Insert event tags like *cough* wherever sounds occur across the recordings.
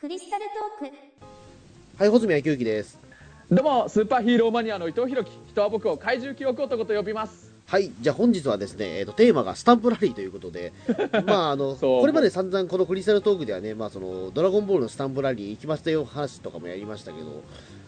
クリスタルトーク。はい、穂積昭之です。どうもスーパーヒーローマニアの伊藤弘樹。人は僕を怪獣記憶男と呼びます。はい、じゃあ本日はですね、えー、とテーマがスタンプラリーということで、*laughs* まああのこれまで散々このクリスタルトークではね、まあそのドラゴンボールのスタンプラリー行きましたよ話とかもやりましたけ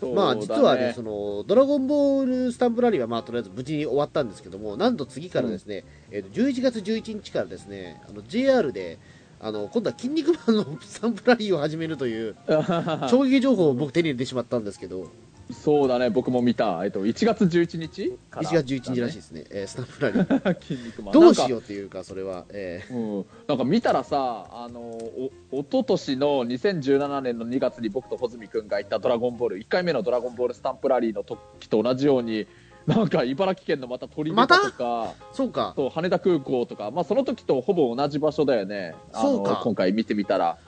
ど、まあ実はね、そのドラゴンボールスタンプラリーはまあとりあえず無事に終わったんですけども、なんと次からですね、えー、と11月11日からですね、あの JR であの今度は筋肉マンのスタンプラリーを始めるという *laughs* 衝撃情報を僕手に入れてしまったんですけど、そうだね僕も見た、えっと、1月11日から。1月11日らしいですね、えースタンプラリー。*laughs* 筋肉マン。どうしようっていうか、それは。えー。うん、なんか見たらさあのお一昨年の2017年の2月に僕と穂積君が行った「ドラゴンボール」1回目の「ドラゴンボールスタンプラリー」の時と同じようになんか茨城県のまた鳥またとか、そうか。そう羽田空港とか、まあ、その時とほぼ同じ場所だよね。そうか。今回見てみたら。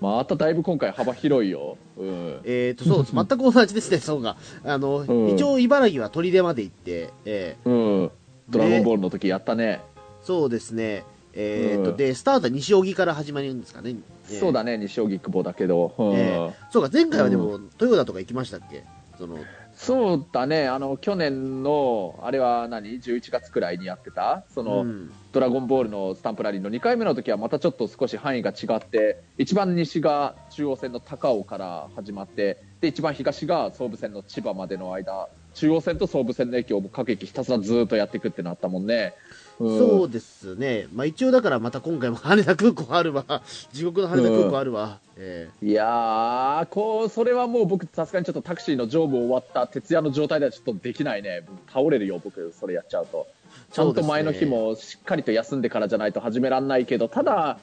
まただいぶ今回幅広いよ、うん、えー、とそうです *laughs* 全く同じですね、そうがあの、うん。一応、茨城は砦まで行って、えうん、ドラゴンボールの時やったね。ーそうですね、えーとうん。でスタートは西荻から始まるんですかね、えー。そうだね。西荻窪だけど、うん。えそうか。前回はでも、豊田とか行きましたっけ？そのそうだね。あの去年のあれは何？11月くらいにやってた？その、うん。ドラゴンボールのスタンプラリーの2回目の時はまたちょっと少し範囲が違って一番西が中央線の高尾から始まってで一番東が総武線の千葉までの間中央線と総武線の駅を各駅ひたすらずーっとやっていくってなったもんね、うん。そうですね、まあ、一応だからまた今回も羽田空港あるわ、*laughs* 地獄の羽田空港あるわ、えいやーこうそれはもう僕さすがにちょっとタクシーの乗務終わった徹夜の状態ではちょっとできないね。倒れるよ僕それやっちゃうと。ちゃんと前の日もしっかりと休んでからじゃないと始めらんないけどただ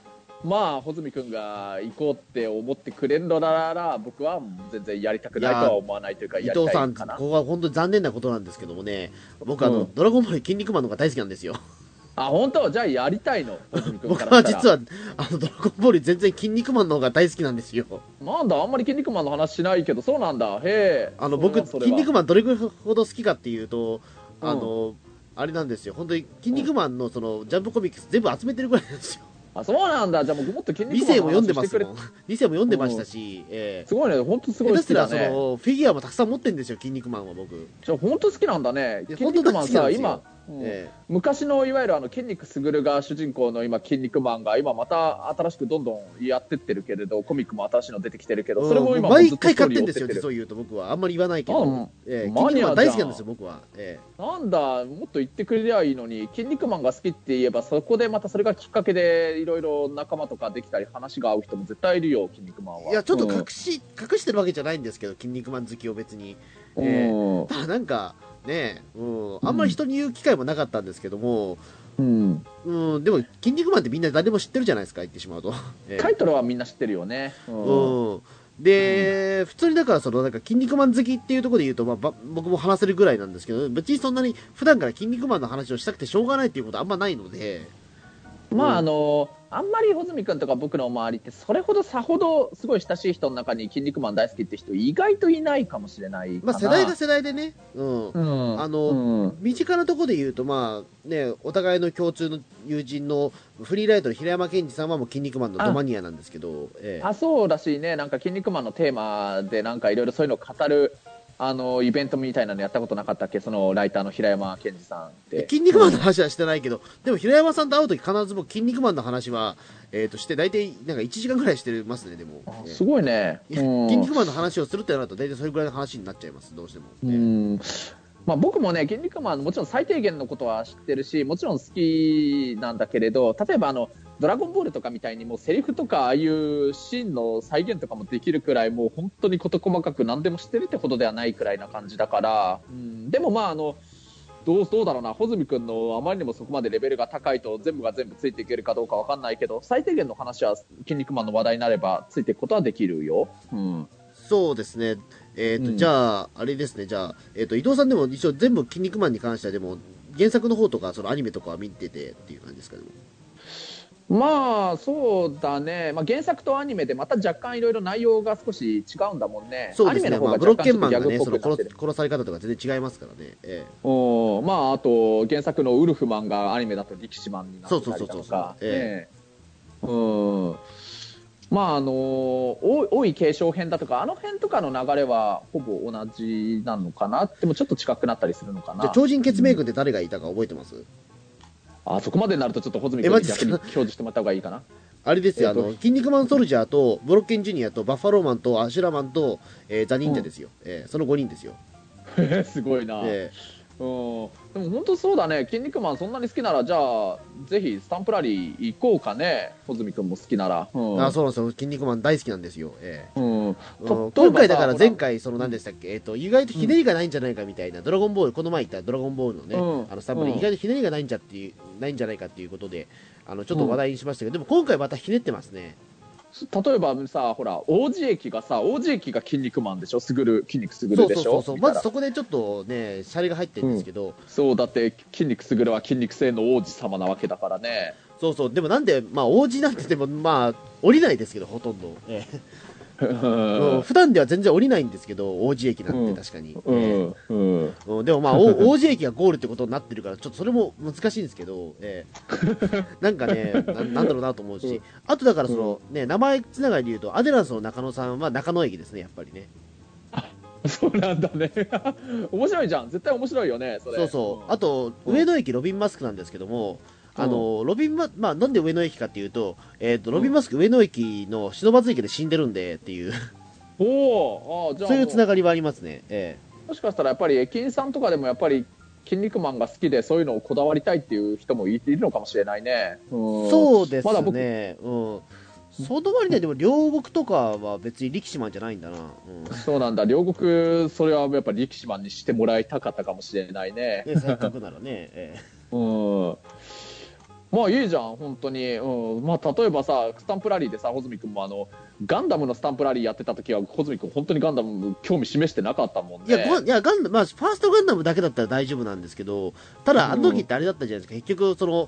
まあ穂積君が行こうって思ってくれるのなら僕は全然やりたくないとは思わないというかー伊藤さん、ここは本当に残念なことなんですけどもね、僕あの、うんドラゴンボール筋肉マンの方が大好きなんですよ。あ本当？じゃあやりたいの？僕は実はあのドラゴンボール全然筋肉マンの方が大好きなんですよ。なんだ？あんまり筋肉マンの話しないけどそうなんだ。へえ。あの僕、筋肉マンどれぐらいほど好きかっていうと、あの、あれなんですよ、本当に筋肉マンのそのジャンプコミックス全部集めてるぐらいなんですよ。あそうなんだじゃあ僕もっと筋理肉マンの性も読んでますもん。理性も読んでましたし、ええすごいね、本当すごい好きだね。のフィギュアもたくさん持ってるんですよ、筋肉マンは僕。じゃあ本当好きなんだね。筋肉マンさ、今、うんえ昔のいわゆるあの筋肉すぐるが主人公の今筋肉マンが今また新しくどんどんやってってるけれど、コミックも新しいの出てきてるけえど、それも今毎回買ってんですよ、実を言うと僕は。あんまり言わないけうんど。ええマニア大好きなんですよ、僕は。えなんだ、もっと言ってくれりゃいいのに、筋肉マンが好きって言えば、そこでまたそれがきっかけでいろいろ仲間とかできたり、話が合う人も絶対いるよ、筋肉マンは。えいや、ちょっとうん隠し、隠してるわけじゃないんですけど、筋肉マン好きを別に。うんええただなんか、ね。うん、あんまり人に言う機会もなかったんですけども、うん。うん、でも、筋肉マンってみんな誰でも知ってるじゃないですか、言ってしまうと。ええ。タイトルはみんな知ってるよね。うん。うん、で、普通にだからそのなんか筋肉マン好きっていうところで言うと、まあ、ば僕も話せるぐらいなんですけど別にそんなに普段から筋肉マンの話をしたくてしょうがないっていうことはあんまないのでまあうん。あのあんまり穂積君とか僕の周りってそれほどさほどすごい親しい人の中に「筋肉マン大好き」って人意外といないかもしれないまあ世代が世代でね、うん。うんあのうん。身近なところで言うとまあねお互いの共通の友人のフリーライトの平山健二さんはもう筋肉マンのドマニアなんですけど、ええ。あそうだしね。なんか「筋肉マン」のテーマでなんかいろいろそういうのを語るあのイベントみたいなのやったことなかったっけ？そのライターの平山健二さんって。筋肉マンの話はしてないけど、でも平山さんと会うとき必ず僕筋肉マンの話は、えー、として大体なんか1時間ぐらいしてますねでも、あええすごいね、うん。筋肉マンの話をするってなると大体それぐらいの話になっちゃいますどうしても、うん。まあ、僕もね、筋肉マン、もちろん最低限のことは知ってるし、もちろん好きなんだけれど、例えばあの、ドラゴンボールとかみたいにもうセリフとかああいうシーンの再現とかもできるくらいもう本当に事細かく何でも知ってるってほどではないくらいな感じだから、うん、でもまああのどうどうだろうな穂積君のあまりにもそこまでレベルが高いと全部が全部ついていけるかどうかわかんないけど最低限の話は「筋肉マン」の話題になればついていくことはできるよ。うん。そうですね。えっ、と、うん。じゃああれですね。じゃあ、えー、と伊藤さんでも一応全部筋肉マンに関してはでも原作の方とかそのアニメとかは見ててっていう感じですかねまあそうだね、まあ、原作とアニメでまた若干いろいろ内容が少し違うんだもんね、そうですね、アニメの方がまあ、ブロッ若干ケンマンがねその殺殺され方とか全然違いますからね、えうんまあ、あと原作のウルフマンがアニメだと力士マンになってたりだとか。えねうん。まああの多い多い継承編だとかあの辺とかの流れはほぼ同じなのかな。でもちょっと近くなったりするのかな。じゃあ超人血明軍って誰がいたか覚えてます、あそこまでになるとちょっと穂積君に表示してもらった方がいいかなあれですよ、えっとあの、筋肉マンソルジャーと、ブロッケンジュニアと、バッファローマンと、アシュラマンと、えーザ・忍者ですよ。えーその5人ですよ。*laughs* すごいな、えうん、でも本当そうだね、筋肉マンそんなに好きなら、じゃあ、ぜひスタンプラリー行こうかね、穂積君も好きなら。うん、ーあ、そうなんですよ。筋肉マン大好きなんですよ。えうん、今回だから前、回、その何でしたっけ、えっ、と、意外とひねりがないんじゃないかみたいな、ドラゴンボール、この前言ったドラゴンボールのね、うん。あのスタンプで、うん。意外とひねりがないんじゃっていう、ないんじゃないかっていうことで、あの、ちょっと話題にしましたけど、でも今回またひねってますね。さ例えばさ、ほら、王子駅がさ、王子駅が筋肉マンでしょ、すぐる、筋肉すぐるでしょ？そうそうそう。まずそこでちょっとね、シャレが入ってるんですけど、そうだって、筋肉すぐるは筋肉性の王子様なわけだからね。そうそう。でもなんで、まあ、王子なんてでも、まあ、降りないですけど、ほとんど。えーうん。普段では全然降りないんですけど、王子駅なんうん。て確かに。うえーん、うん、うん。でもまあ、お *laughs* 王子駅がゴールってことになってるから、ちょっとそれも難しいんですけど、えー *laughs* なんかねな、なんだろうなと思うし、うん。あとだからその、ね、名前つながりで言うと、アデランスの中野さんは中野駅ですね、やっぱりね。そうなんだね。*laughs* 面白いじゃん、絶対面白いよね、それ。そうそう。あと、と、上野駅ロビンマスクなんですけども、あの、ロビンマ、まあ、なんで上野駅かっていうと、えっ、と、ロビンマスク上野駅の篠松駅で死んでるんでっていう、おお、あじゃあそういうつなもがりはありますね。えもしかしたらやっぱり駅員さんとかでもやっぱり筋肉マンが好きでそういうのをこだわりたいっていう人もいいるのかもしれないね。えうんそうですまだ僕ね。うん。その割にはでも両国とかは別に力士マンじゃないんだな。うん。そうなんだ両国それはやっぱり力士マンにしてもらいたかったかもしれないね。ね、せっかくならね。えうんまあいいじゃん、本当に。うん。まあ例えばさ、スタンプラリーでさ、穂積君もあの、ガンダムのスタンプラリーやってた時は、穂積君本当にガンダム興味示してなかったもんね。えいや、ごいやガンダム、まあ、ファーストガンダムだけだったら大丈夫なんですけど、ただ、あの時ってあれだったじゃないですか、結局、その、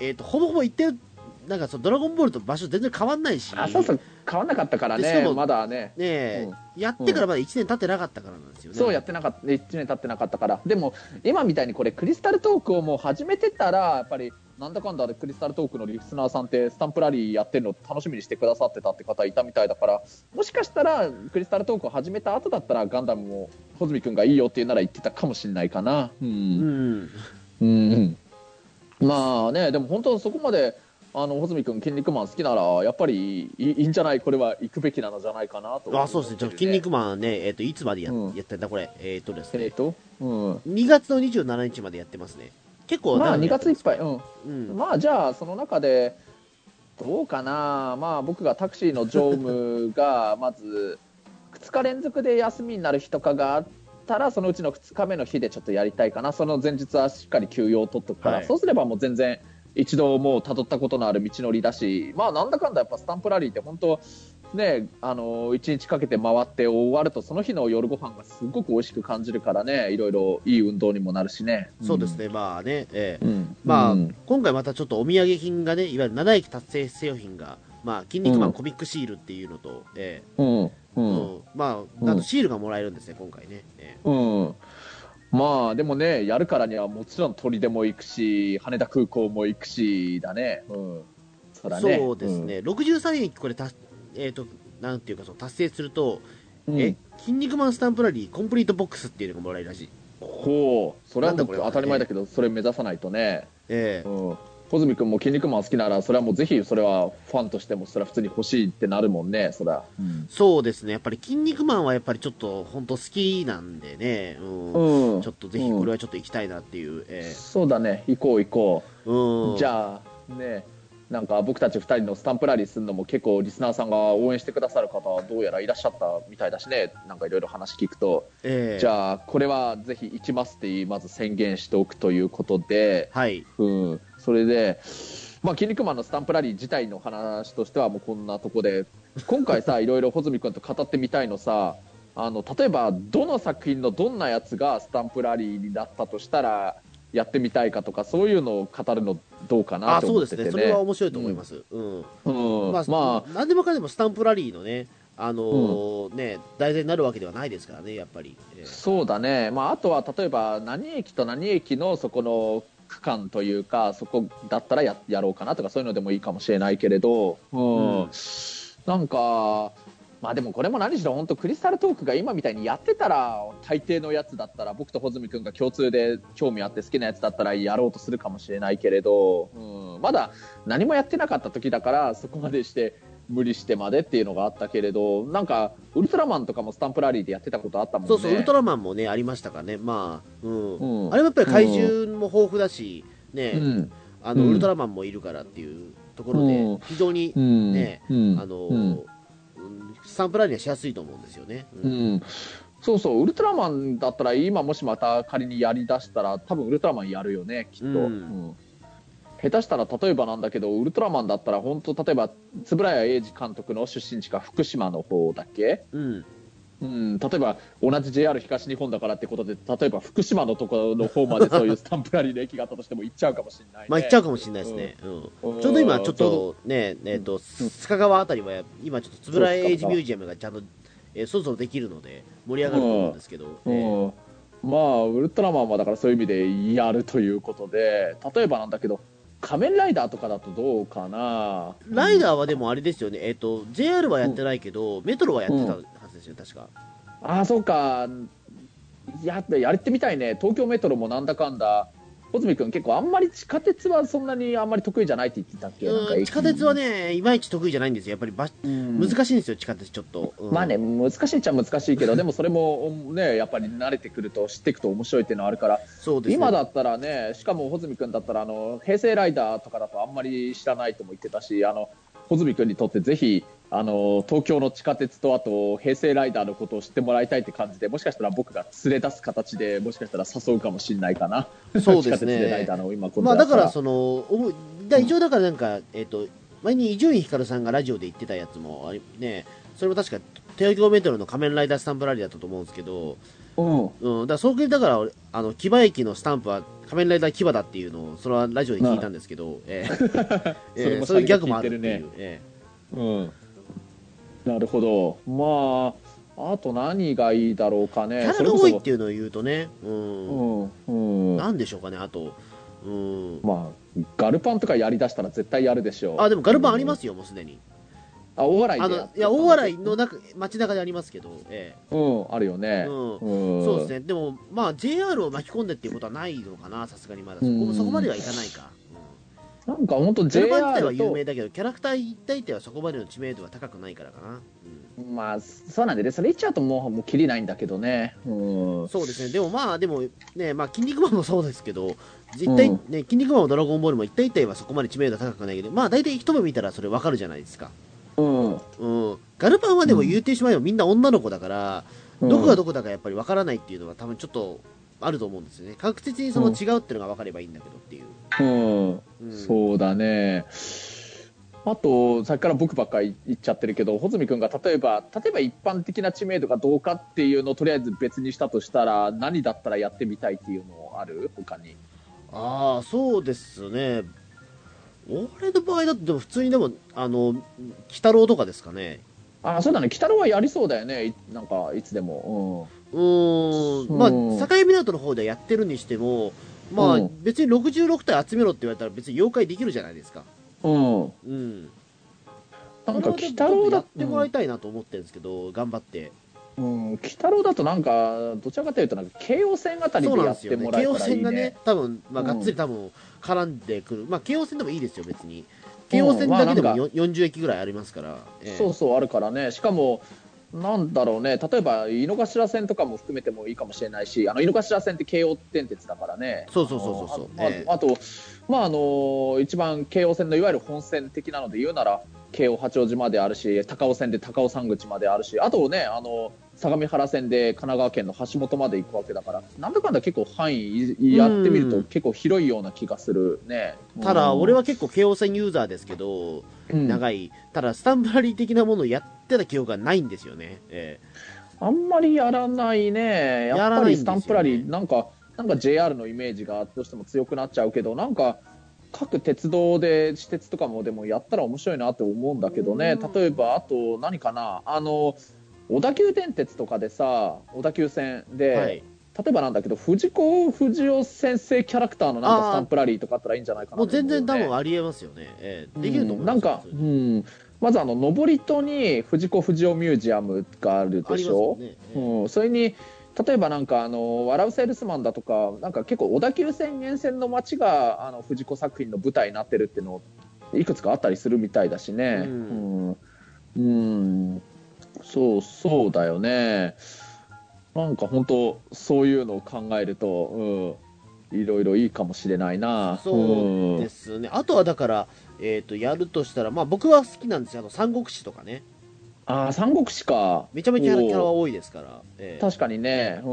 えっ、と、ほぼほぼ言ってる、なんかそのドラゴンボールと場所全然変わんないし、あ、そうそう、変わんなかったからね、でしかもまだね。ねえ、うんやってからまだ1年経ってなかったからなんですよね。そうやってなかった、1年経ってなかったから。でも、今みたいにこれ、クリスタルトークをもう始めてたら、やっぱり、なんだかんだでクリスタルトークのリスナーさんって、スタンプラリーやってるの楽しみにしてくださってたって方いたみたいだから、もしかしたら、クリスタルトークを始めた後だったら、ガンダムも、穂積君がいいよって言うなら言ってたかもしれないかな。う。うんん。うん。まあね、でも本当そこまで、あの、穂積君、筋肉マン好きなら、やっぱりいいいいんじゃないこれは行くべきなのじゃないかなと思ってる、あ、そうですね。筋肉マンね、えっ、と、いつまでや,、うんやってんだ、これ。えっ、とですね、えっと、うん。2月の27日までやってますね。結構まあ、2長くやってます月いっぱい、うん。うん。まあじゃあその中でどうかな、まあ、僕がタクシーの乗務が *laughs* まず2日連続で休みになる日とかがあったらそのうちの2日目の日でちょっとやりたいかな。その前日はしっかり休養を取っとくから、はい。そうすればもう全然一度もう辿ったことのある道のりだし、まあ、なんだかんだやっぱスタンプラリーって本当ね、あの1日かけて回って終わるとその日の夜ご飯がすごく美味しく感じるからねいろいろいい運動にもなるしね。そうですね、まあね、ええ。うん。まあ、うん。今回またちょっとお土産品がね、いわゆる7駅達成製品が、まあ、筋肉マうん。ンコミックシールっていうのと、えうん。えうん。うん。まあ、なん。とシールがもらえるんですね、今回ね。えうん。まあでもね、やるからにはもちろん鳥でも行くし、羽田空港も行くしだね。うん。そね。そうですね、63駅これた、えっ、と、なんていうか、その達成すると、うん。え、筋肉マンスタンプラリーコンプリートボックスっていうのがもらえるらしい。ほう。それは当たり前だけど、それ目指さないとね。ええうん。穂積君も筋肉マン好きなら、それはもうぜひそれはファンとしてもそれは普通に欲しいってなるもんね、それは。そうですね、やっぱり筋肉マンはやっぱりちょっと本当好きなんでね、うんうん。ちょっとぜひこれはちょっと行きたいなっていう、えそうだね、行こう行こう。えうん、じゃあねなんか僕たち2人のスタンプラリーするのも結構リスナーさんが応援してくださる方はどうやらいらっしゃったみたいだしね。なんかいろいろ話聞くと、ええ。じゃあこれはぜひ行きますってまず宣言しておくということで、はい、うん、それで、まあ、筋肉マンのスタンプラリー自体の話としてはもうこんなとこで。今回さ *laughs* いろいろ穂積君と語ってみたいのさ。あの例えばどの作品のどんなやつがスタンプラリーになったとしたらやってみたいかとかそういうのを語るのどうかなあとそうですね、思っててね。それは面白いと思います。うん。うん。まあ、まあ。なんでもかんでもスタンプラリーのね、あのーね、題材になるわけではないですからね、やっぱり。ええ。そうだね、まあ、あとは例えば何駅と何駅のそこの区間というかそこだったらややろうかなとかそういうのでもいいかもしれないけれど、うん。うん。なんか、まあでもこれも何しろ本当クリスタルトークが今みたいにやってたら大抵のやつだったら僕と穂積君が共通で興味あって好きなやつだったらやろうとするかもしれないけれど、うん、まだ何もやってなかった時だからそこまでして無理してまでっていうのがあったけれどなんかウルトラマンとかもスタンプラリーでやってたことあったもんね。そうそうウルトラマンもねありましたからね。まあうん、うん。あれもやっぱり怪獣も豊富だしね、うん。あのうん。ウルトラマンもいるからっていうところで、うん。非常にうん。ね、うん。あの、スタンプラリーはしやすいと思うんですよね、ううん。ん、そうそう。ウルトラマンだったら今もしまた仮にやりだしたら多分ウルトラマンやるよねきっと、うん。うん。下手したら例えばなんだけどウルトラマンだったら本当例えば円谷英二監督の出身地が福島の方だっけ？うんうん、例えば同じ JR 東日本だからってことで例えば福島のところの方までそういうスタンプラリーの駅があったとしても行っちゃうかもしれない、ね、まあ行っちゃうかもしれないですね、うん。うん。ちょうど今ちょっとねえっ、と須賀川あたりは今ちょっと円谷エイジミュージアムがちゃんと、えーそろそろできるので盛り上がると思うんですけど、えー。うん、まあウルトラマンはだからそういう意味でやるということで例えばなんだけど仮面ライダーとかだとどうかな。ライダーはでもあれですよね、えっ、と JR はやってないけど、メトロはやってたですよ確か。ああそうか。ややってみたいね。東京メトロもなんだかんだ。穂積君結構あんまり地下鉄はそんなにあんまり得意じゃないって言ってたっけ？なんかうん地下鉄はねいまいち得意じゃないんですよ。やっぱりばうん難しいんですよ地下鉄ちょっと、うんまあね、難しいっちゃ難しいけど、*laughs* でもそれもね、やっぱり慣れてくると知っていくと面白いっていうのはあるから、そうですね。今だったらね、しかも穂積君だったらあの、平成ライダーとかだとあんまり知らないとも言ってたし、あの穂積君にとってぜひ東京の地下鉄とあと平成ライダーのことを知ってもらいたいって感じで、もしかしたら僕が連れ出す形でもしかしたら誘うかもしれないかな。そうですね。まあだからそのおだ一応だからなんか、えっ、と前に伊集院光さんがラジオで言ってたやつもねそれも確か東京メトロの仮面ライダースタンプラリーだったと思うんですけど、うん。うん、だからそれだから俺あの木場駅のスタンプは仮面ライダー牙だっていうのをそれはラジオで聞いたんですけど、ええ。*laughs* えそういうギャグもあるって聞いう、え。うん、なるほど、まあ、あと何がいいだろうかえね、キャラが多いっていうのを言うとね、うん。うん。うん、なんでしょうかねあと、うん、まあ、ガルパンとかやりだしたら絶対やるでしょう。あでもガルパンありますよもうすでに。あ、大笑いのいや大洗の中街中でありますけど、えうん、あるよね。うん。うん、そうですね、でも、まあ、JR を巻き込んでっていうことはないのかな、さすがにまだ、そこうん。そこまではいかないか。なんか本当 JR パン自体は有と名だけど、キャラクター一体体はそこまでの知名度は高くないからかな。まあ、そうなんでね、それ言っちゃうともう、もう切りないんだけどね。うんうん、そうですね、でもまあ、でもね、まあ、筋肉マンもそうですけど、一体、うんね、筋肉マンもドラゴンボールも一体一体はそこまで知名度は高くないけど、まあ、大体一目見たらそれわかるじゃないですか。うん。うん、ガルパンはでも言ってしまえばみんな女の子だから、うんどこがどこだかやっぱりわからないっていうのは多分ちょっとあると思うんですよね。確実にその違うっていうのが分かればいいんだけどっていう。うん、うんそうだね。あと、さっきから僕ばっかり言っちゃってるけど、穂積君が例えば、例えば一般的な知名度がどうかっていうのをとりあえず別にしたとしたら、何だったらやってみたいっていうのある？他に。ああそうですね俺の場合だとでも普通にでもあの鬼太郎とかですかねあ、そうだね。鬼太郎はやりそうだよね。いなんか、いつでも。うーんまあうん境港の方でやってるにしてもまあうん別に66体集めろって言われたら別に妖怪できるじゃないですかうん。うん。うんなんか、鬼太郎だやってもらいたいなと思ってるんですけど、頑張ってうん、鬼太郎だとなんか、どちらかというと、なんか、京王線あたりでやってもらえたらいい京王線がねね。多分まあうんがっつり多分絡んでくる、まあ京王線でもいいですよ別に京王線だけでもまあなんよ40駅ぐらいありますから、ええそうそう、あるからね。しかも、なんだろうね、例えば井の頭線とかも含めてもいいかもしれないし、あの井の頭線って京王電鉄だからね。そうそうそうそうそうあええあと、まああの一番京王線のいわゆる本線的なので言うなら、京王八王子まであるし、高尾線で高尾山口まであるし、あとね、あの相模原線で神奈川県の橋本まで行くわけだから、なんだかんだ結構範囲やってみるとうん結構広いような気がするね。ただ、うん俺は結構京王線ユーザーですけど、うん長い、ただ、スタンプラリー的なものをやってた記憶がないんですよね。えあんまりやらないね。ややっぱりスタンプラリー、なんか、なんか JR のイメージがどうしても強くなっちゃうけど、なんか、各鉄道で、私鉄とかもでもやったら面白いなって思うんだけどね。うん例えば、あと何かな、あの、小田急電鉄とかでさ、小田急線で、えはい。例えばなんだけど、藤子不二雄先生キャラクターのなんかスタンプラリーとかあったらいいんじゃないかなもう全然多分あありえますよね。ええできると思います。なんか、うん、まずあの登戸に藤子不二雄ミュージアムがあるでしょ、ね、うん、それに例えばなんかあの「笑うセールスマン」だとかなんか結構小田急線沿線の街があの藤子作品の舞台になってるっていうのいくつかあったりするみたいだしね。うん、うん、そうそうだよね。なんか本当そういうのを考えると、うん、いろいろいいかもしれないな。そうですね。うん、あとはだから、えっ、ー、と、やるとしたら、まあ僕は好きなんですよ。あの、三国志とかね。ああ、三国志か。めちゃめちゃキャラは多いですから。えー、確かにね。うん。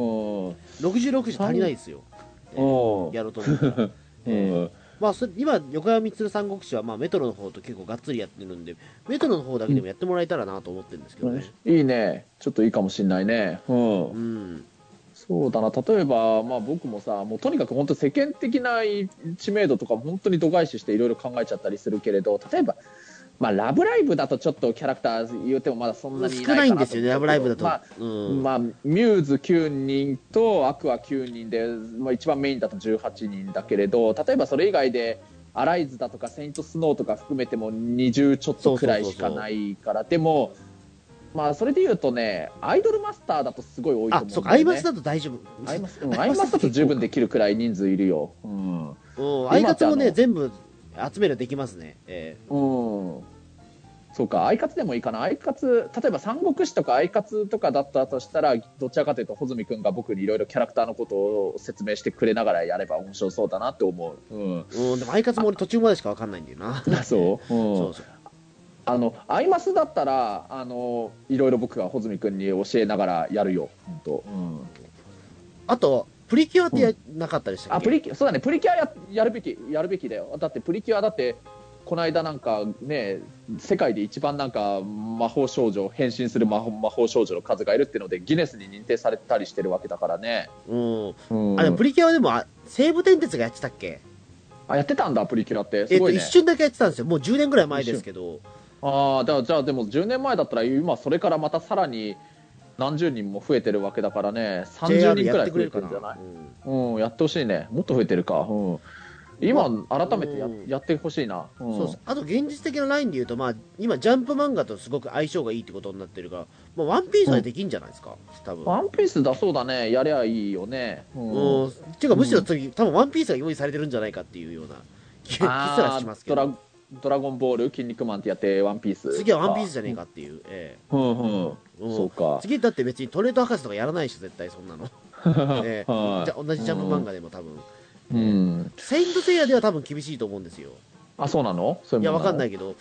66時足りないですよ。えー、やろうと思ったら。*laughs* えー、まあ、それ今、横山光三国志は、まあ、メトロの方と結構がっつりやってるんで、メトロの方だけでもやってもらえたらなと思ってるんですけどね。うん、いいね。ちょっといいかもしんないね。うん。うん、そうだな。例えば、まあ僕もさ、もうとにかく本当世間的な知名度とか本当に度外視していろいろ考えちゃったりするけれど、例えば、まあ、ラブライブだとちょっとキャラクター言うてもまだそんなに少ないんですよね、ラブライブだと。まあ、うん、まあ、ミューズ9人とアクア9人で、まあ、一番メインだと18人だけれど、例えばそれ以外で、アライズだとかセイントスノーとか含めても20ちょっとくらいしかないから、でも、まあ、それで言うとね、アイドルマスターだとすごい多いと思うんだよ、ね、あ、そうか、アイマスだと大丈夫。アイマス、うん、アイマスだと十分できるくらい人数いるよ。うん。うん、アイカツもね、全部集めるできますね。えー、うん。そうか、アイカツでもいいかな。アイカツ、例えば三国志とかアイカツとかだったとしたら、どちらかというと、穂積君が僕にいろいろキャラクターのことを説明してくれながらやれば面白そうだなって思う。うん。うん、でもアイカツも俺途中までしか分かんないんだよな。そう、*laughs* うん、そうそう。あの、アイマスだったら、あの、いろいろ僕が穂積君に教えながらやるよ、本当。うん。あと、プリキュアってや、なかったでしたっけ、あ、プリキュア、そうだね、プリキュアややるべき、やるべきだよ。だってプリキュアだって、この間なんかね、世界で一番なんか魔法少女、変身する魔法魔法少女の数がいるっていうので、ギネスに認定されたりしてるわけだからね。うん。うん、あ、でもプリキュアでも、西武電鉄がやってたっけ？あ、やってたんだ、プリキュアって。すごい、ね、えっと、一瞬だけやってたんですよ。もう10年ぐらい前ですけど。ああ、じゃあ、じゃあでも10年前だったら、今それからまたさらに、何十人も増えてるわけだからね、30人くらい増えてるんじゃない、うん、うん、やってほしいね、もっと増えてるか、うん、今、改めてや,、やってほしいな、うん、そうあと現実的なラインでいうと、まあ、今、ジャンプ漫画とすごく相性がいいってことになってるから、まあ、ワンピースはできんじゃないですか、うん、多分ワンピースだそうだね、やりゃいいよね。うん、っていうか、むしろ次、多分ワンピースが用意されてるんじゃないかっていうような気すらしますけど。ドラゴンボール、筋肉マンってやって、ワンピース。次はワンピースじゃねえかっていう。ええ。うんうん。そうか。次だって別にトレード博士とかやらないでしょ、絶対そんなの。*laughs* ええ。じゃ同じジャンプ漫画でも多分。うん、セイントセイヤでは多分厳しいと思うんですよ。あそうなの？いやわかんないけど、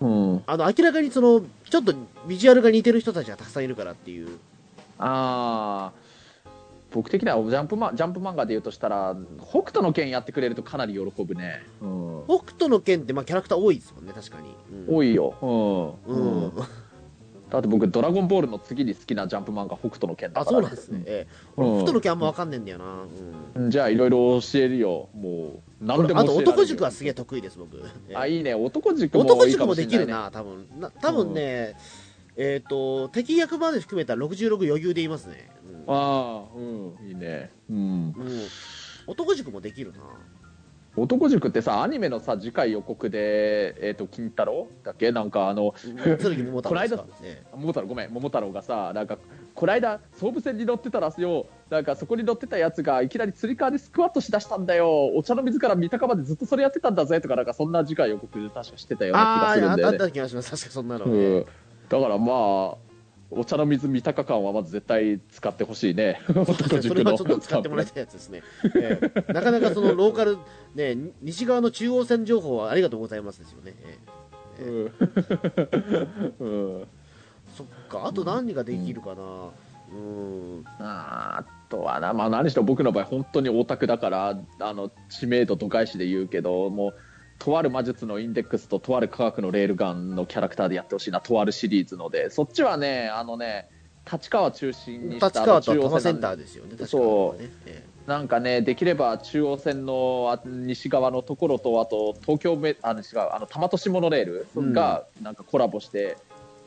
うん、あの明らかにそのちょっとビジュアルが似てる人たちがたくさんいるからっていう。ああ僕的にはジャンプマジャンプ漫画で言うとしたら北斗の拳やってくれるとかなり喜ぶね、うん、北斗の拳ってまあキャラクター多いですもんね確かに、うん、多いよ。うん、うんだって僕、ドラゴンボールの次に好きなジャンプ漫画、北斗の拳だから、あ、そうなんですね。ええ、北斗の拳あんま分かんねえんだよな。うん、じゃあ、いろいろ教えるよ。もう、何でもあと、男塾はすげえ得意です、僕。あ、いいね。男塾も男塾もできるな、多分。な多分ね、えっ、と、敵役まで含めたら66余裕でいますね。ああ、うん、いいね。うん。男塾もできるな。男塾ってさアニメのさ次回予告で、えーと、金太郎？だっけ？なんかあのこの間、ね、桃太郎ごめん。桃太郎がさなんかこの間総武線に乗ってたらよ。なんかそこに乗ってたやつがいきなりつり革でスクワットしだしたんだよ。お茶の水から三鷹までずっとそれやってたんだぜ。とかなんかそんな次回予告で確かしてたような気がするんだよね。ああった気がします。確かそんなの、ね、うん、だからまあお茶の水三鷹感はまず絶対使ってほしいね。*laughs* それはちょっと使ってもらいたいやつですね。えー、なかなかそのローカル、ね、西側の中央線情報はありがとうございますですよね。えー、うん、*laughs* うん、そっか、あと何ができるかな。うん、あとはな、まあ、何しろ僕の場合、本当にオタクだから、あの知名度度外視で言うけど、もうとある魔術のインデックスととある科学のレールガンのキャラクターでやってほしいな、とあるシリーズので、そっちはね、あのね、立川中心にした立川と多摩センターですよね、そう、ね、なんかね、できれば中央線の西側のところと、あと東京めあ違うあの多摩都市モノレールがなんかコラボして、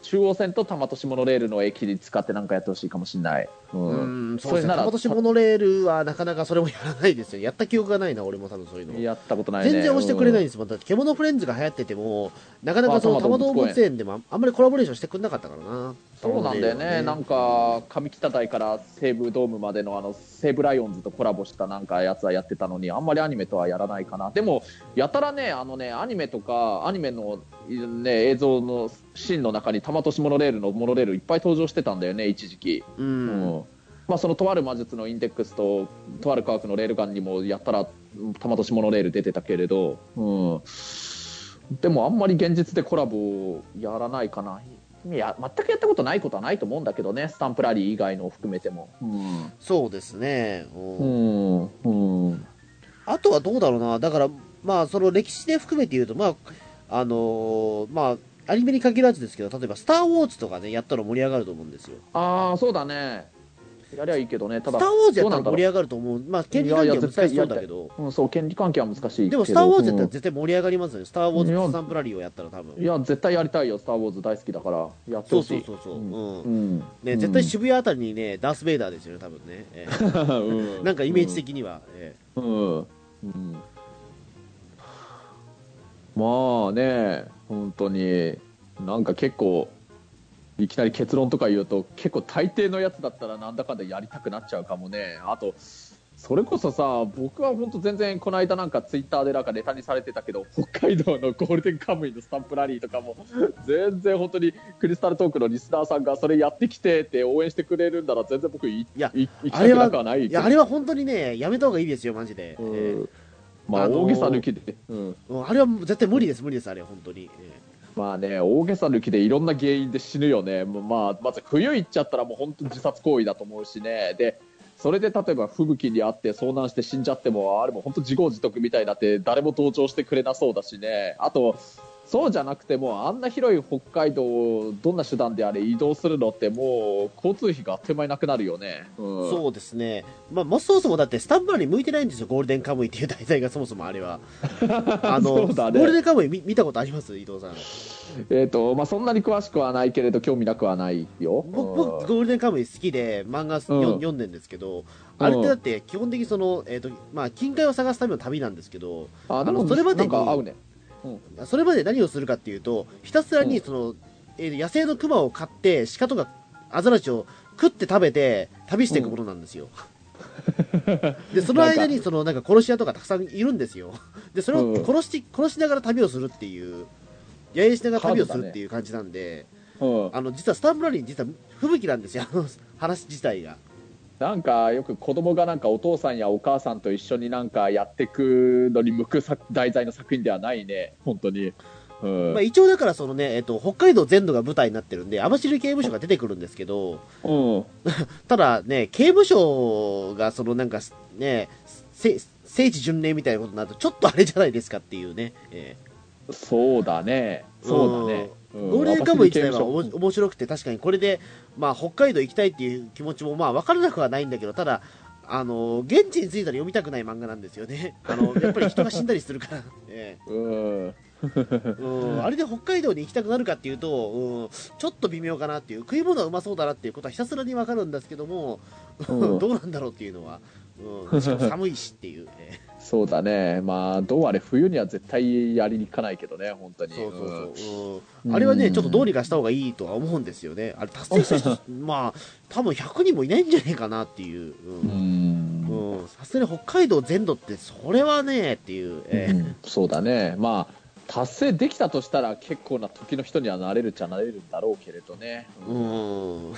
中央線と多摩都市モノレールの駅に使ってなんかやってほしいかもしれない。うん。うんそうですね今年モノレールはなかなかそれもやらないですよやった記憶がないな俺も多分そういうのやったことないね。全然押してくれないんい。ですもん、だって獣フレンズが流行っててもなかなかそのあ多摩動物公園でもああんまりコラボレーションしてくれなかったからなそうなんだよね。なんか、上北台から西武ドームまでのあの、西武ライオンズとコラボしたなんかやつはやってたのに、あんまりアニメとはやらないかな。でも、やたらね、あのね、アニメとか、アニメのね、映像のシーンの中に、多摩都市モノレールのモノレールいっぱい登場してたんだよね、一時期。ううんん。まあ、そのとある魔術のインデックスと、とある科学のレールガンにもやったら、多摩都市モノレール出てたけれど、うん。でもあんまり現実でコラボやらないかな。いや、全くやったことないことはないと思うんだけどね、スタンプラリー以外のを含めても。うん。そうですね、うんうん。うん。あとはどうだろうな、だから、まあ、その歴史で含めて言うと、まあ、あのーまあ、アニメに限らずですけど、例えば、スター・ウォーズとかね、やったら盛り上がると思うんですよ。ああ、そうだね。やりゃいいけどね、ただ、スター・ウォーズやったら盛り上上がると思う。まあ、権利関係は難しそうだけど、うん、そう、権利関係は難しいけど。でも、スター・ウォーズやったらうん絶対盛り上がりますよね。スター・ウォーズいやスタンプラリーをやったら多分。いや、絶対やりたいよ、スター・ウォーズ大好きだから、やってそうほしい。そうそうそう。うんうんうん。ね、絶対渋谷あたりにね、ダース・ベイダーですよね、多分ね。ええうんなんかイメージ的には。ええうん、うん、まあね本当になんか結構いきなり結論とか言うと結構大抵のやつだったらなんだかんだやりたくなっちゃうかもね。あとそれこそさ僕は本当全然この間なんかツイッターでなんかネタにされてたけど北海道のゴールデンカムイのスタンプラリーとかも全然本当にクリスタルトークのリスナーさんがそれやってきてって応援してくれるんなら全然僕いいやい行きたあれはくなくはないいや、あれは本当にね、やめた方がいいですよ、マジで。まああのー大げさ抜きで、うん、あれは絶対無理です、無理です、あれは本当に。えまあね大げさ抜きでいろんな原因で死ぬよね、まあ、まず冬行っちゃったらもう本当自殺行為だと思うしね。でそれで例えば吹雪にあって遭難して死んじゃってもあれも本当自業自得みたいになって誰も同情してくれなそうだしね。あとそうじゃなくてもあんな広い北海道をどんな手段であれ移動するのってもう交通費があっという間になくなるよね。うんえそうですね。まあ、もうそもそもだって、スタンプラリー向いてないんですよ、ゴールデンカムイっていう題材がそもそもあれは。*laughs* あの、ねゴールデンカムイ見見たことあります？伊藤さん。えーとまあ、そんなに詳しくはないけれど興味なくはないよ。僕、僕うんゴールデンカムイ好きで、漫画、ようん読んでんですけど、あれってだって、基本的にその、えっ、と、まあ、金塊を探すための旅なんですけど、あのそれまでになんか合うね。それまで何をするかっていうと、ひたすらにその、えー野生のクマを飼って、鹿とかアザラシを食って食べて、旅していくものなんですよ。で、その間に、その、なんか殺し屋とかたくさんいるんですよ。で、それを殺して、殺しながら旅をするっていう、野営しながら旅をするっていう感じなんで、うんあの、実はスタンプラリー、実は吹雪なんですよ、あの話自体が。なんかよく子供がなんかお父さんやお母さんと一緒になんかやってくのに向く作題材の作品ではないね、本当に。うんまあ、一応だからそのね、えっと、北海道全土が舞台になってるんで、網走刑務所が出てくるんですけど、うん *laughs* ただね、刑務所がそのなんかね、せ聖地巡礼みたいなことになると、ちょっとあれじゃないですかっていうね。えそうだね、そうだね。ーゴールデンカムイ自体は面白くて、確かにこれで、まあ、北海道行きたいっていう気持ちも、まあ、分からなくはないんだけど、ただ、あの、現地に着いたら読みたくない漫画なんですよね。*laughs* あの、やっぱり人が死んだりするから。*laughs* えうん。えうん、あれで北海道に行きたくなるかっていうと、うん、ちょっと微妙かなっていう、食い物はうまそうだなっていうことはひたすらに分かるんですけども、うん。どうなんだろうっていうのは、うん、しかも寒いしっていう、ええそうだね、まあ、どうあれ、冬には絶対やりに行かないけどね、本当に。そうそうそう、うん。うん。あれはね、ちょっとどうにかした方がいいとは思うんですよね、あれ、達成した人、*laughs* まあ、多分100人もいないんじゃないかなっていう、さすがに北海道全土って、それはねっていう、ええ。うん。そうだね、まあ、達成できたとしたら、結構な時の人にはなれるっちゃなれるんだろうけれどね。うん、うん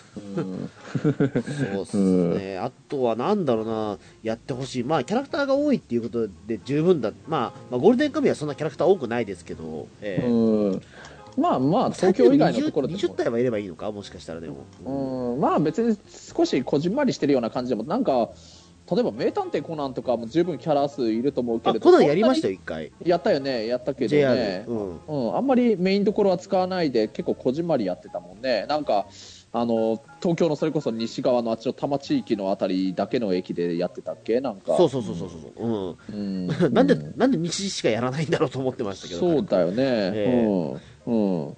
そうっすね、あとはなんだろうな、やってほしい、まあ、キャラクターが多いっていうことで十分だ、まあ、まあ、ゴールデンカムイはそんなキャラクター多くないですけど、ええ。うん。まあまあ、東京以外のところで 20, も20体はいればいいのか、もしかしたらでも。うん、まあ別に少しこじんまりしてるような感じでも、なんか、例えば名探偵コナンとかも十分キャラ数いると思うけれど、あコナンやりましたよ。よ、一回。やったよね、やったけどね、うんうん、あんまりメインどころは使わないで、結構こじんまりやってたもんね。なんかあの東京のそれこそ西側のあっちの多摩地域のあたりだけの駅でやってたっけ？なんか。そうそうそうそうそう、うんうん。なんで、うなんで西しかやらないんだろうと思ってましたけど。そうだよね。えうん。うん。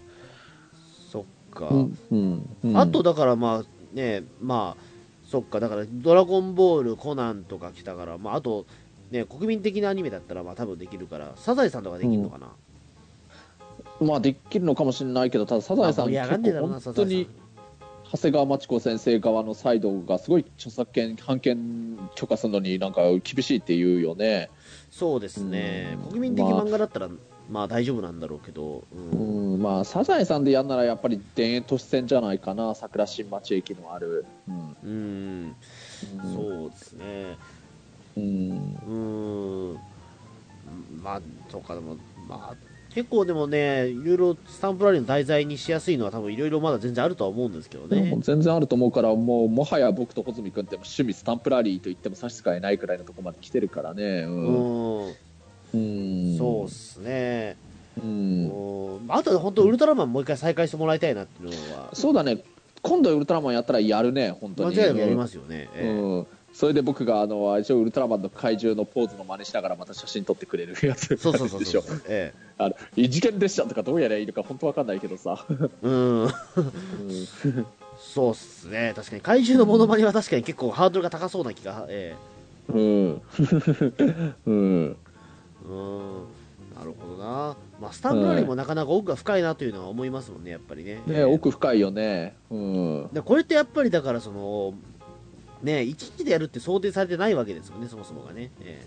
そっか、うんうんうんあとだからまあねまあそっかだから「ドラゴンボール」「コナン」とか来たから、まあ、あとね国民的なアニメだったらまあ多分できるからサザエさんとかできるのかな、まあできるのかもしれないけどただサザエさん結構本当に長谷川町子先生側のサイドがすごい著作権版権許可するのになんか厳しいって言うよね。そうですね、うん。国民的漫画だったら、まあ大丈夫なんだろうけど、ううんんまあサザエさんでやんならやっぱり田園都市線じゃないかな桜新町駅のある。うん。うん、うん。そうですね、うん。うん、まあ、そうか、でも、まあ、結構でもね、いろいろスタンプラリーの題材にしやすいのは、多分いろいろまだ全然あるとは思うんですけどね。全然あると思うからもうもはや僕と穂積君っても趣味スタンプラリーと言っても差し支えないくらいのところまで来てるからね。ううんん、うん。そうっすね。うん。うん。あとは本当、ウルトラマンもう一回再開してもらいたいなっていうのは、そうだね。今度ウルトラマンやったらやるね本当に。間違いなくやりますよね。ええうん。それで僕があの一応ウルトラマンの怪獣のポーズの真似しながらまた写真撮ってくれるやつ。そうそうそう *laughs* でしょ。そう。え。あの異次元列車とかどうやりゃいいのか本当わかんないけどさ、えうん、うん。そうっすね。確かに。怪獣のモノマネは確かに結構ハードルが高そうな気が、えうん。うん。え *laughs* うん、なるほどな。まあ、スタンプラリーもなかなか奥が深いなというのは思いますもんね、やっぱりね。ね奥深いよね。うん。でこれってやっぱりだからそのね一日でやるって想定されてないわけですよねそもそもがね、え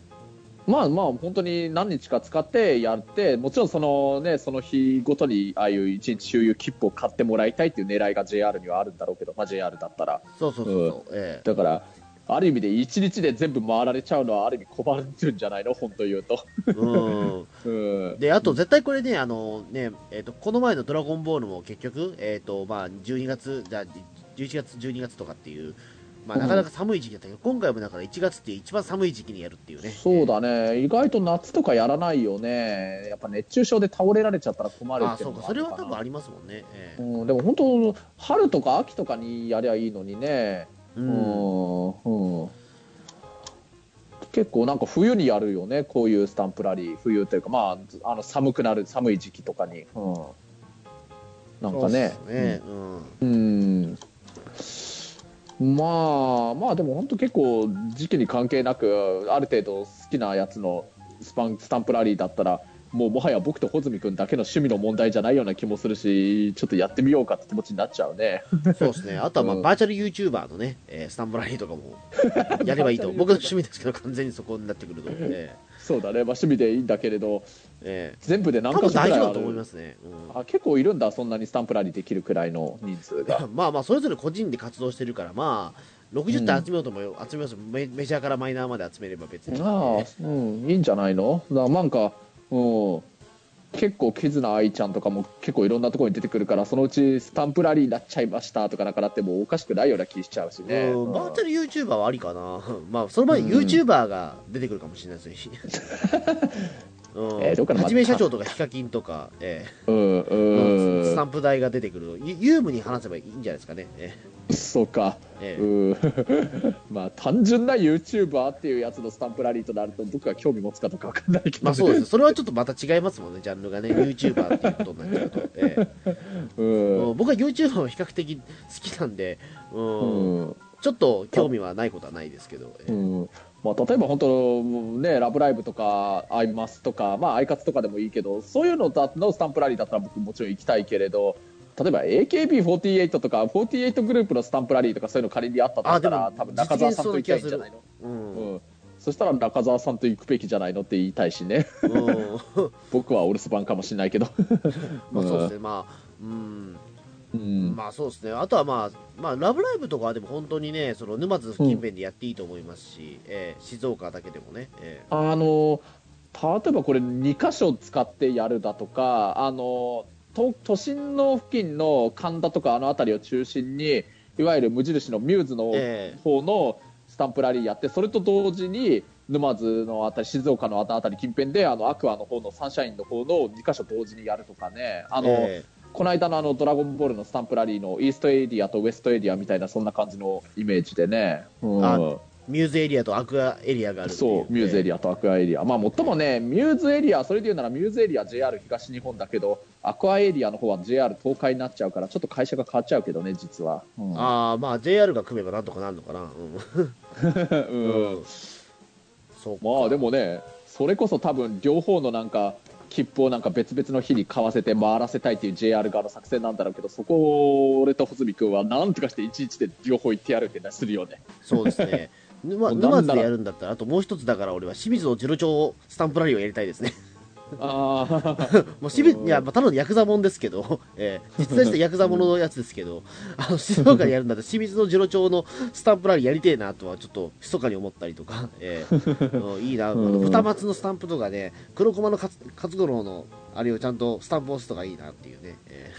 まあまあ本当に何日か使ってやってもちろんそのねその日ごとにああいう一日周遊切符を買ってもらいたいっていう狙いが JR にはあるんだろうけど、まあ、JR だったら。えそうそうそうそう、ええ。だからある意味で一日で全部回られちゃうのはある意味困るんじゃないの？本当言うと、うん。うん、であと絶対これねあのね、えー、とこの前の「ドラゴンボール」も結局、えーとまあ、12月じゃあ11月12月とかっていう、まあ、なかなか寒い時期だったけど、今回もだから1月って一番寒い時期にやるっていうね。そうだね。意外と夏とかやらないよね。やっぱ熱中症で倒れられちゃったら困るあっていうそうかそれのがあるのか。なは多分ありますもんね、ええ。うん、でも本当春とか秋とかにやりゃいいのにねううん。ん、うん、結構なんか冬にやるよねこういうスタンプラリー冬というかまああの寒くなる寒い時期とかに、うん、なんかね。うん。まあまあでも本当結構時期に関係なくある程度好きなやつのスパンスタンプラリーだったらもうもはや僕と穂積君だけの趣味の問題じゃないような気もするしちょっとやってみようかって気持ちになっちゃうね。そうですね。あとは、まあ、うんバーチャル YouTuber のね、えースタンプラリーとかも *laughs* やればいいと。僕の趣味ですけど、完全にそこになってくると。え *laughs* そうだね、まあ、趣味でいいんだけれどーえ全部で何か所くらいある？大丈夫だと思いますね。うんあ結構いるんだそんなにスタンプラリーできるくらいの人数が *laughs* まあまあ、それぞれ個人で活動してるから、まあ、60点集めようとも、集めますメメジャーからマイナーまで集めれば別に。ああ、うん、いいんじゃないの？なんか、うん、結構キズナ愛ちゃんとかも結構いろんなところに出てくるからそのうちスタンプラリーになっちゃいましたとかなんかなってもおかしくないような気しちゃうしね、うバーチャル YouTuber はありかな。*laughs* まあ、その前に YouTuber が出てくるかもしれないですし。*laughs* うん。えーどっからはじめ社長とかヒカキンとか、えうんー。うんうん。スタンプ台が出てくる。ユユームに話せばいいんじゃないですかね。えそうか、ええ。うん。*laughs* まあ単純な YouTuber っていうやつのスタンプラリーとなると僕が興味持つかどうかわかんないけど、まあそうです。それはちょっとまた違いますもんね、ジャンルがね。YouTuber っていうことになっちゃうと。え *laughs* えう僕は YouTuber は比較的好きなんで、うん。うんちょっと興味はないことはないですけど。ええ。うん。まあ、例えば本当ね、ラブライブとか、アイマスとか、まあ、アイカツとかでもいいけど、そういうのだのスタンプラリーだったら僕もちろん行きたいけれど、例えば AKB48 とか、48グループのスタンプラリーとかそういうの仮にあったとしたら、も多分中澤さんと行きたいんじゃないの？うんうん、そしたら中澤さんと行くべきじゃないのって言いたいしね、うん。*laughs* 僕はお留守番かもしれないけど。*laughs* まあそうですね、まあ、うん、うん。まあそうですね、あとはまあ、まあ、ラブライブとかはでも本当にね、その沼津近辺でやっていいと思いますし、ええ静岡だけでもね、えあの例えばこれ2箇所使ってやるだとかあの都都心の付近の神田とかあの辺りを中心にいわゆる無印のミューズのええ。方のスタンプラリーやってそれと同時に沼津のあたり静岡のあたり近辺であのアクアの方のサンシャインの方の2箇所同時にやるとかね。あの、えこの間のあのドラゴンボールのスタンプラリーのイーストエリアとウエストエリアみたいなそんな感じのイメージでね。うん。あミューズエリアとアクアエリアがあるそうミューズエリアとアクアエリア、まあ、最もねミューズエリアそれで言うならミューズエリア JR 東日本だけどアクアエリアの方は JR 東海になっちゃうからちょっと会社が変わっちゃうけどね実は、うん、ああまあ JR が組めばなんとかなるのかなうん、うん。*laughs* そうか。まあでもねそれこそ多分両方のなんか切符をなんか別々の日に買わせて回らせたいっていう JR 側の作戦なんだろうけどそこを俺と穂積君はなんとかして一日で両方行ってやるってなするよね。そうですね。*laughs* 沼津でやるんだったらあともう一つだから俺は清水のジロ町スタンプラリーをやりたいですねああ *laughs* もう清水うんいや、まあ、ただのヤクザもんですけど、*laughs* えー実在したヤクザもののやつですけど、あの静岡でやるんだったら清水の次郎町のスタンプラリーやりてえなとはちょっと密かに思ったりとか、*laughs* えーうんいいな、あのうん。二松のスタンプとかね、黒駒の勝勝五郎のあれをちゃんとスタンプ押すとかいいなっていうね、え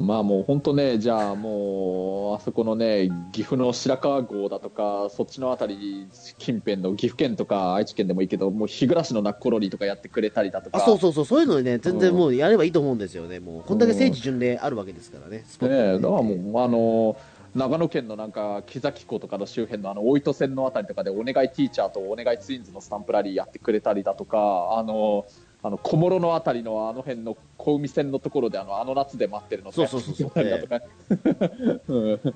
まあもう本当ね、じゃあもう、あそこのね、岐阜の白川郷だとか、そっちのあたり近辺の岐阜県とか愛知県でもいいけど、もう日暮らしのナッコロリーとかやってくれたりだとーか、あそうそうそう、そういうのね、全然もうやればいいと思うんですよね、もうこんだけ聖地巡礼あるわけですからね、スポットねえ、でだからもう、あの、長野県のなんか木崎湖とかの周辺のあの大糸線のあたりとかでお願いティーチャーとお願いツインズのスタンプラリーやってくれたりだとかあのあの小諸のあたりのあの辺の小海線のところであのあの夏で待ってるのそうそうそうそう。やったりだとか、うん。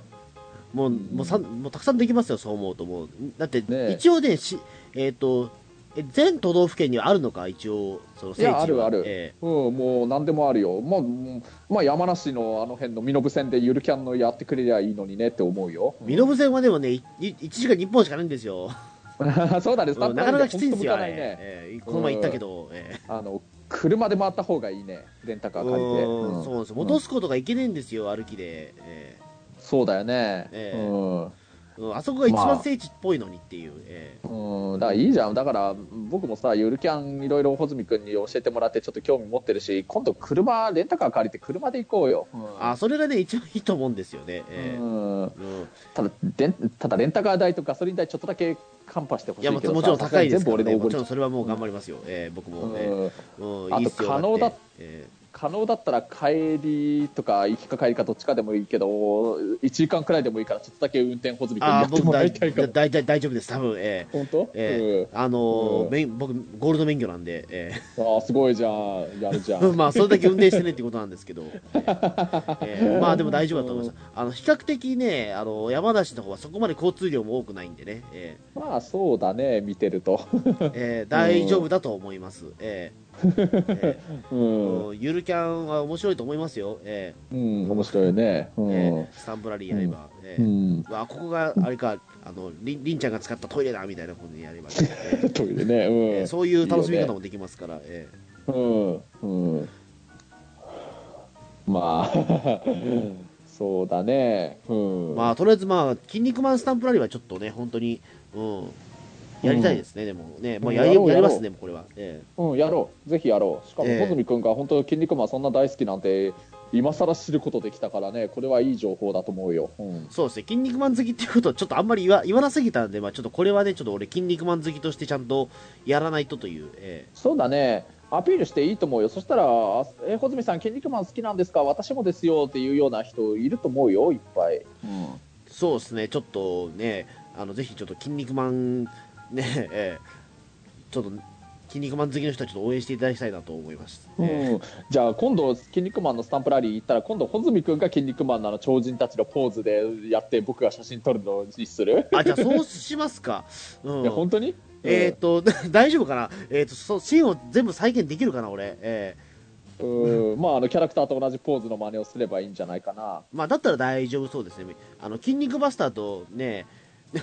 もうもうさんもうたくさんできますよ、そう思うと、もうだって、え。一応ね、しえー、とえ全都道府県にはあるのか、一応、その聖地は。いやあるある。えうん、もう何でもあるよ、まあうんまあ、山梨のあの辺の身延線でゆるキャンのやってくれりゃいいのにねって思うよ。ー、身延線はでもね、いい1時間に1本しかないんですよ、*laughs* そうだね、スタンプラリーうんなかなかきついんですよ、ね。えーこの前行ったけど、えあの車で回った方がいいね、レンタカーー借りて。うそうなんですよ、戻すことがいけねえんですよ、歩きで、えそうだよね、ええ。うん。ーうん、あそこが一まあ番聖地っぽいのにっていう、えうん、だからいいじゃん、だから僕もさ、ゆるキャンいろいろ穂積君に教えてもらって、ちょっと興味持ってるし、今度、車、レンタカー借りて車で行こうよ。うん。ーあそれがね、一番いいと思うんですよね。えーうん。うん。ただレン、ただレンタカー代とガソリン代ちょっとだけカンパしてほしいけどさ。もちろん高いですから、ね、もちろんそれはもう頑張りますよ、えー僕も、ねうん。うん、いいっすよ。あと可能だってえ可能だったら帰りとか行きか帰りかどっちかでもいいけど1時間くらいでもいいからちょっとだけ運転穂積君にやあーってもら僕大いたいかも大丈夫です、多分え本当、ーえーあのーうん。免僕、ゴールド免許なんで、えうん、ああすごいじゃん。やるじゃーん。*laughs* まあそれだけ運転してねってことなんですけど、えーえーまあでも大丈夫だと思います、あの比較的ね、あの山梨の方はそこまで交通量も多くないんでね、えまあそうだね。見てると。ーえー大丈夫だと思います。えーえうーん、*laughs* ゆるキャンは面白いと思いますよ、えうん、面白いね。うーん、えースタンプラリーやれば、えーうん、わここがあれか。あのりんりんちゃんが使ったトイレだみたいなことにやれば、ねえートイレね、えうん、ーそういう楽しみ方もできますから、えうん、うん、まあ *laughs* そうだね。うん。ーまあとりあえずまあ筋肉マンスタンプラリーはちょっとね本当にうんやりたいですね、でもね、まあ、やりやろうやろう。やりますね、これは。えうん、やろう、ぜひやろう、しかもええ。穂積君が本当、筋肉マンそんな大好きなんて、今更知ることできたからね、これはいい情報だと思うよ。うん。ーそうですね、筋肉マン好きっていうことをちょっとあんまり言わ言わなすぎたんで、まあ、ちょっとこれはね、ちょっと俺、筋肉マン好きとしてちゃんとやらないとという、えそうだね、アピールしていいと思うよ、そしたら、あえ穂積さん、筋肉マン好きなんですか、私もですよっていうような人いると思うよ、いっぱい。ーそうですね、ちょっとね、あのぜひちょっと筋肉マン、ね、えーちょっと筋肉マン好きの人はちょっと応援していただきたいなと思います。うんえーじゃあ今度、筋肉マンのスタンプラリー行ったら、今度、穂積君が筋肉マンの超人たちのポーズでやって、僕が写真撮るのにする、あ、じゃあそうしますか。*laughs* うんいや本当に？えっ、と、*laughs* 大丈夫かな？えっ、と、そう、シーンを全部再現できるかな、俺。えうん、まあ、あのキャラクターと同じポーズの真似をすればいいんじゃないかな。ーまあ、だったら大丈夫そうですね。あの、筋肉バスターとね、*laughs*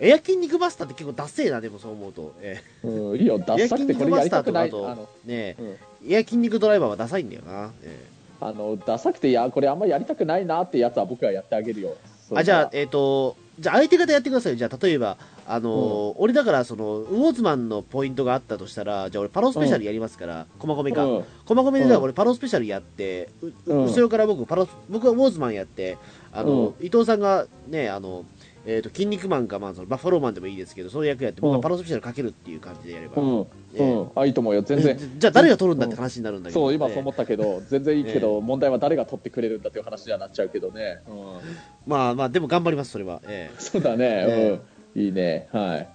エア筋肉バスターって結構ダッセーな、でもそう思うと。えうん、いいよ、ダッサくてこれやりたくない。とねうん。エア筋肉ドライバーはダサいんだよな。えあのダサくていやこれあんまやりたくないなってやつは僕はやってあげるよ。ーあ、じゃあ、えっ、と、じゃあ相手方やってくださいよ。じゃあ、例えば、あのー俺だから、その、ウォーズマンのポイントがあったとしたら、じゃあ俺パロスペシャルやりますから、駒込か。うん。駒込でじゃあ俺パロスペシャルやって、ううん。後ろから僕パロス僕はウォーズマンやってあの、伊藤さんがねあのえー、と筋肉マンか、まあ、そのバッファローマンでもいいですけどそういう役やって僕はパロスペシャルかけるっていう感じでやれば、うん、うんえあいいと思うよ全然。じじゃあ誰が取るんだって話になるんだけど、そう今そう思っったけど全然いいけど、問題は誰が取ってくれるんだっていう話にはなっちゃうけどね、うん、まあまあでも頑張りますそれは、えそうだね、えうん。いいね。はい。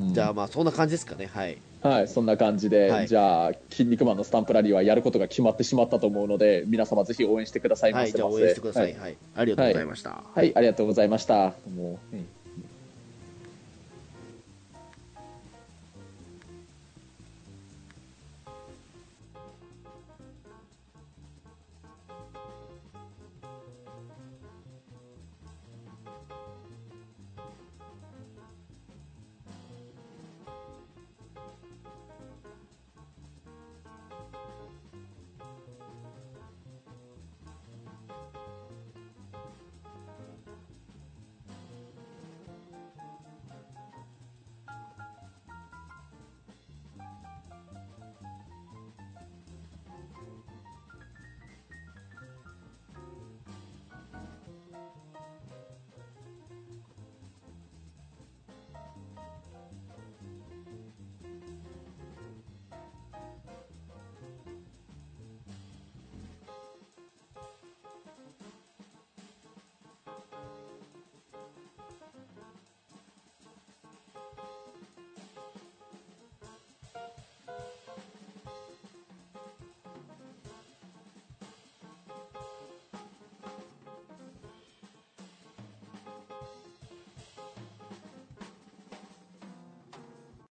うん。じゃあまあそんな感じですかね。はいはい、そんな感じで、はい。じゃあ、筋肉マンのスタンプラリーはやることが決まってしまったと思うので、皆様ぜひ応援してくださいませ。はいじゃあ応援してください。ははい、ありがとうございました、はい、ありがとうございました。もう、うん